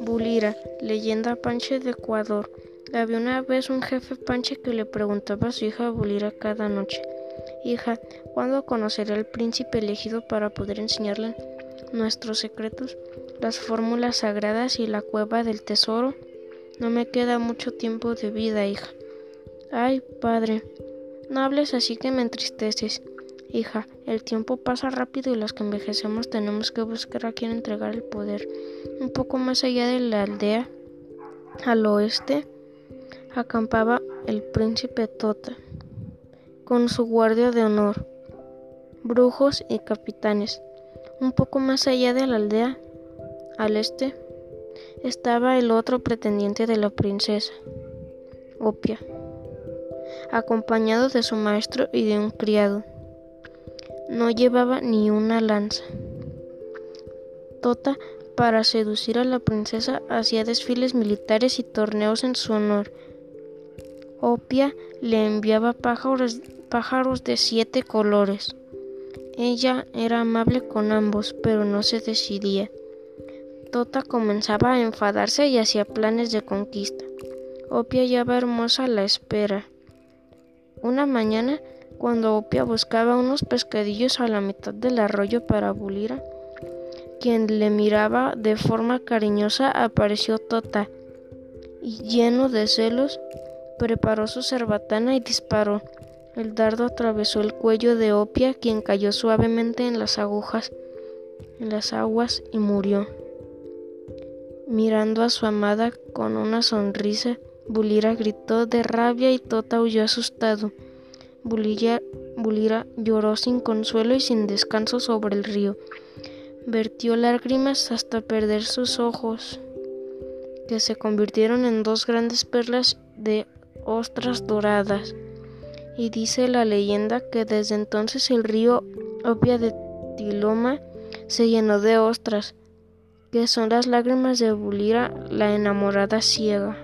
Bulira, leyenda Panche de Ecuador. Había una vez un jefe Panche que le preguntaba a su hija Bulira cada noche, Hija, ¿cuándo conoceré al príncipe elegido para poder enseñarle nuestros secretos, las fórmulas sagradas y la cueva del tesoro? No me queda mucho tiempo de vida, hija. Ay, padre, no hables así que me entristeces. Hija, el tiempo pasa rápido y los que envejecemos tenemos que buscar a quien entregar el poder. Un poco más allá de la aldea, al oeste, acampaba el príncipe Tota, con su guardia de honor, brujos y capitanes. Un poco más allá de la aldea, al este, estaba el otro pretendiente de la princesa, Opia, acompañado de su maestro y de un criado. No llevaba ni una lanza. Tota, para seducir a la princesa, hacía desfiles militares y torneos en su honor. Opia le enviaba pájaros, pájaros de siete colores. Ella era amable con ambos, pero no se decidía. Tota comenzaba a enfadarse y hacía planes de conquista. Opia hallaba hermosa la espera. Una mañana cuando Opia buscaba unos pescadillos a la mitad del arroyo para Bulira, quien le miraba de forma cariñosa, apareció Tota, y lleno de celos, preparó su cerbatana y disparó. El dardo atravesó el cuello de Opia, quien cayó suavemente en las agujas, en las aguas y murió. Mirando a su amada con una sonrisa, Bulira gritó de rabia y Tota huyó asustado. Bulira lloró sin consuelo y sin descanso sobre el río. Vertió lágrimas hasta perder sus ojos, que se convirtieron en dos grandes perlas de ostras doradas. Y dice la leyenda que desde entonces el río Opia de Tiloma se llenó de ostras, que son las lágrimas de Bulira, la enamorada ciega.